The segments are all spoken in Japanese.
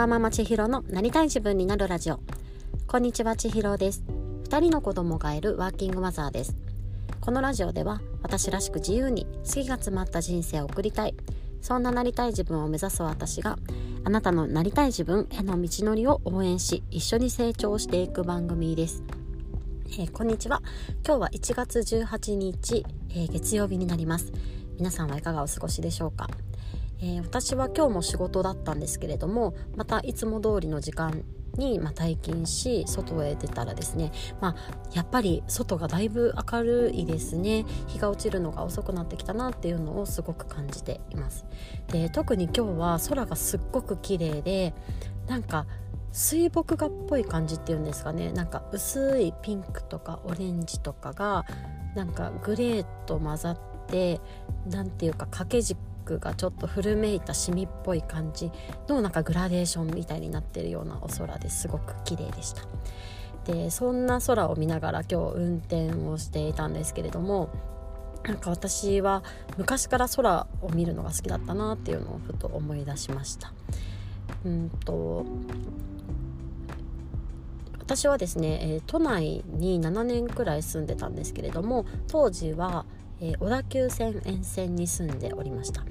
ワーママ千尋のなりたい自分になるラジオ。こんにちは千尋です。2人の子供がいるワーキングマザーです。このラジオでは私らしく自由に好きが詰まった人生を送りたい。そんななりたい自分を目指す私があなたのなりたい自分への道のりを応援し一緒に成長していく番組です。えー、こんにちは。今日は1月18日、えー、月曜日になります。皆さんはいかがお過ごしでしょうか？えー、私は今日も仕事だったんですけれどもまたいつも通りの時間に、まあ、退勤し外へ出たらですね、まあ、やっぱり外がだいぶ明るいですね。日が落ちるのが遅くなってきたなっていうのをすごく感じています。で特に今日は空がすっごく綺麗でなんか水墨画っぽい感じっていうんですかね。なんか薄いピンクとかオレンジとかがなんかグレーと混ざって何ていうか掛け軸クがちょっと古めいたシミっぽい感じのなんかグラデーションみたいになってるようなお空ですごく綺麗でした。でそんな空を見ながら今日運転をしていたんですけれどもなんか私は昔から空を見るのが好きだったなっていうのをふと思い出しました。うんと私はですね、え都内に7年くらい住んでたんですけれども当時はえー、小田急線沿線に住んでおりました。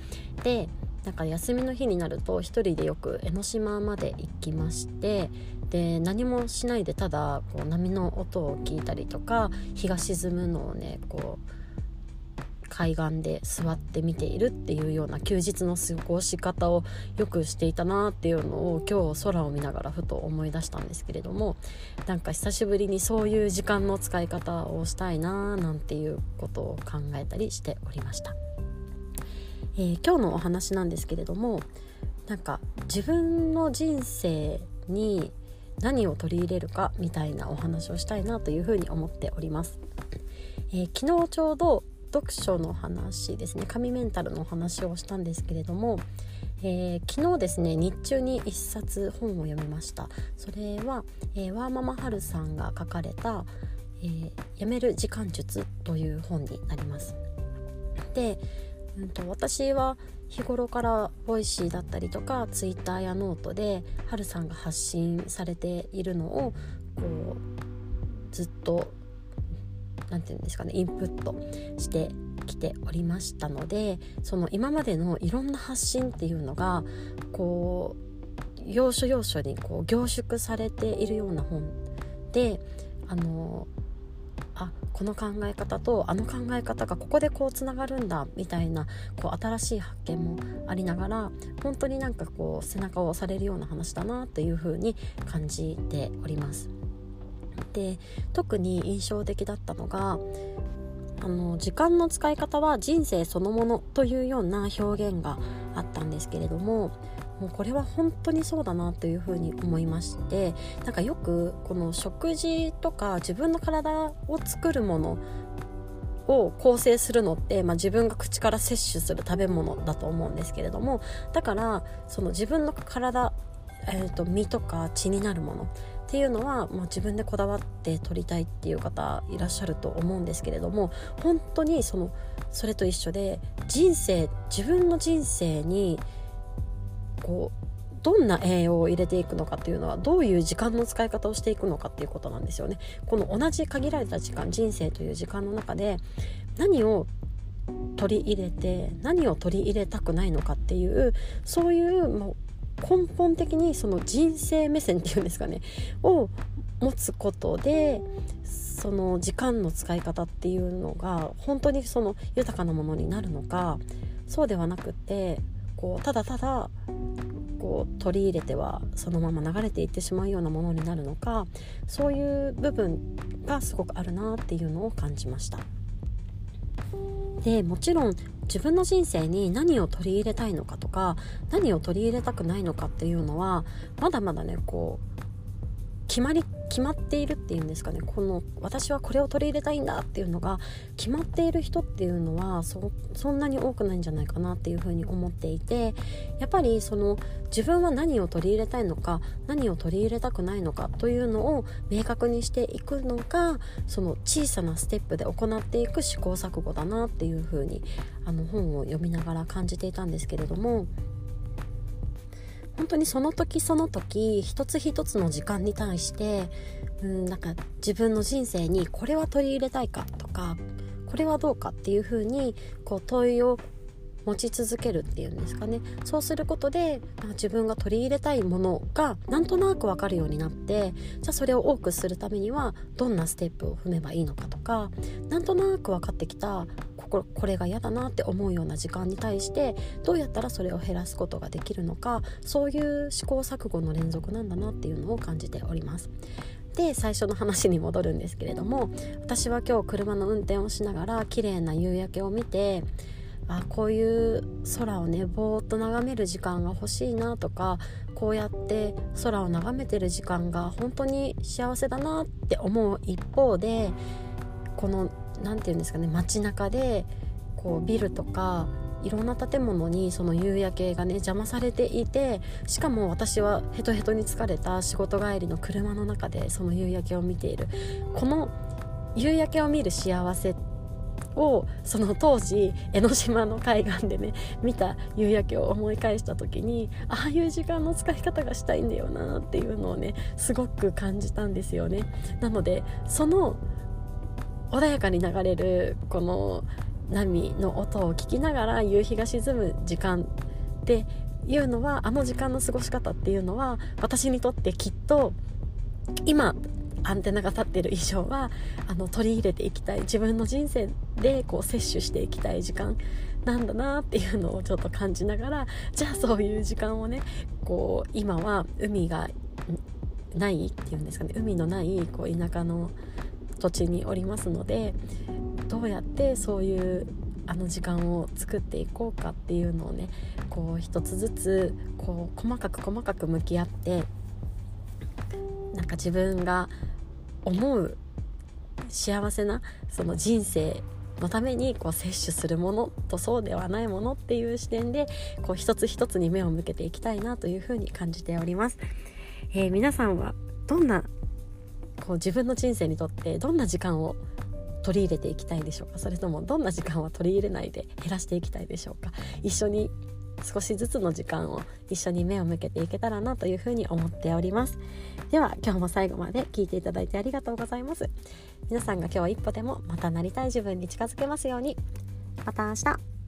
でなんか休みの日になると1人でよく江ノ島まで行きましてで何もしないでただこう波の音を聞いたりとか日が沈むのをねこう海岸で座って見ているっていうような休日の過ごし方をよくしていたなっていうのを今日空を見ながらふと思い出したんですけれどもなんか久しぶりにそういう時間の使い方をしたいななんていうことを考えたりしておりました。えー、今日のお話なんですけれどもなんか自分の人生に何を取り入れるかみたいなお話をしたいなというふうに思っております。えー、昨日ちょうど読書の話ですね。紙メンタルの話をしたんですけれども、えー、昨日ですね日中に1冊本を読みました。それは、えー、ワーママハルさんが書かれた「えー、やめる時間術」という本になります。で、うんと、私は日頃からボイシーだったりとかツイッターやノートでハルさんが発信されているのをこうずっと何て言うんですかねインプットしてきておりましたのでその今までのいろんな発信っていうのがこう要所要所にこう凝縮されているような本であのあこの考え方とあの考え方がここでこうつながるんだみたいなこう新しい発見もありながら本当になんかこう背中を押されるような話だなというふうに感じております。で特に印象的だったのがあの時間の使い方は人生そのものというような表現があったんですけれどももうこれは本当にそうだなというふうに思いましてなんかよくこの食事とか自分の体を作るものを構成するのって、まあ、自分が口から摂取する食べ物だと思うんですけれどもだからその自分の体、えーと身とか血になるものっていうのは、まあ、自分でこだわって撮りたいっていう方いらっしゃると思うんですけれども本当にそのそれと一緒で人生自分の人生にこうどんな栄養を入れていくのかっていうのはどういう時間の使い方をしていくのかっていうことなんですよね。この同じ限られた時間人生という時間の中で何を取り入れて何を取り入れたくないのかっていうそういうもう根本的にその人生目線っていうんですかねを持つことでその時間の使い方っていうのが本当にその豊かなものになるのかそうではなくてこうただただこう取り入れてはそのまま流れていってしまうようなものになるのかそういう部分がすごくあるなっていうのを感じました。でもちろん自分の人生に何を取り入れたいのかとか何を取り入れたくないのかっていうのはまだまだねこう決まり決まっているっていうんですかね。この私はこれを取り入れたいんだっていうのが決まっている人っていうのはそんなに多くないんじゃないかなっていうふうに思っていてやっぱりその自分は何を取り入れたいのか何を取り入れたくないのかというのを明確にしていくのがその小さなステップで行っていく試行錯誤だなっていうふうにあの本を読みながら感じていたんですけれども本当にその時その時一つ一つの時間に対してうんなんか自分の人生にこれは取り入れたいかとかこれはどうかっていうふうにこう問いを持ち続けるっていうんですかね。そうすることで自分が取り入れたいものがなんとなく分かるようになってじゃあそれを多くするためにはどんなステップを踏めばいいのかとかなんとなく分かってきたこれが嫌だなって思うような時間に対してどうやったらそれを減らすことができるのかそういう試行錯誤の連続なんだなっていうのを感じております。で最初の話に戻るんですけれども私は今日車の運転をしながら綺麗な夕焼けを見てあこういう空をねぼーっと眺める時間が欲しいなとかこうやって空を眺めてる時間が本当に幸せだなって思う一方でこの何て言うんですかね街中でこうビルとかいろんな建物にその夕焼けがね邪魔されていてしかも私はヘトヘトに疲れた仕事帰りの車の中でその夕焼けを見ている。この夕焼けを見る幸せをその当時江ノ島の海岸でね見た夕焼けを思い返した時にああいう時間の使い方がしたいんだよなっていうのをねすごく感じたんですよね。なのでその穏やかに流れるこの波の音を聞きながら夕日が沈む時間っていうのはあの時間の過ごし方っていうのは私にとってきっと今アンテナが立ってる以上はあの取り入れていきたい自分の人生でこう摂取していきたい時間なんだなっていうのをちょっと感じながらじゃあそういう時間をねこう今は海がないっていうんですかね海のないこう田舎の土地におりますのでどうやってそういうあの時間を作っていこうかっていうのをねこう一つずつこう細かく細かく向き合ってなんか自分が思う幸せなその人生のためにこう摂取するものとそうではないものっていう視点でこう一つ一つに目を向けていきたいなというふうに感じております。えー、皆さんはどんなこう自分の人生にとってどんな時間を取り入れていきたいでしょうか？それともどんな時間は取り入れないで減らしていきたいでしょうか？一緒に少しずつの時間を一緒に目を向けていけたらなというふうに思っております。では今日も最後まで聞いていただいてありがとうございます。皆さんが今日は一歩でもまたなりたい自分に近づけますように。また明日。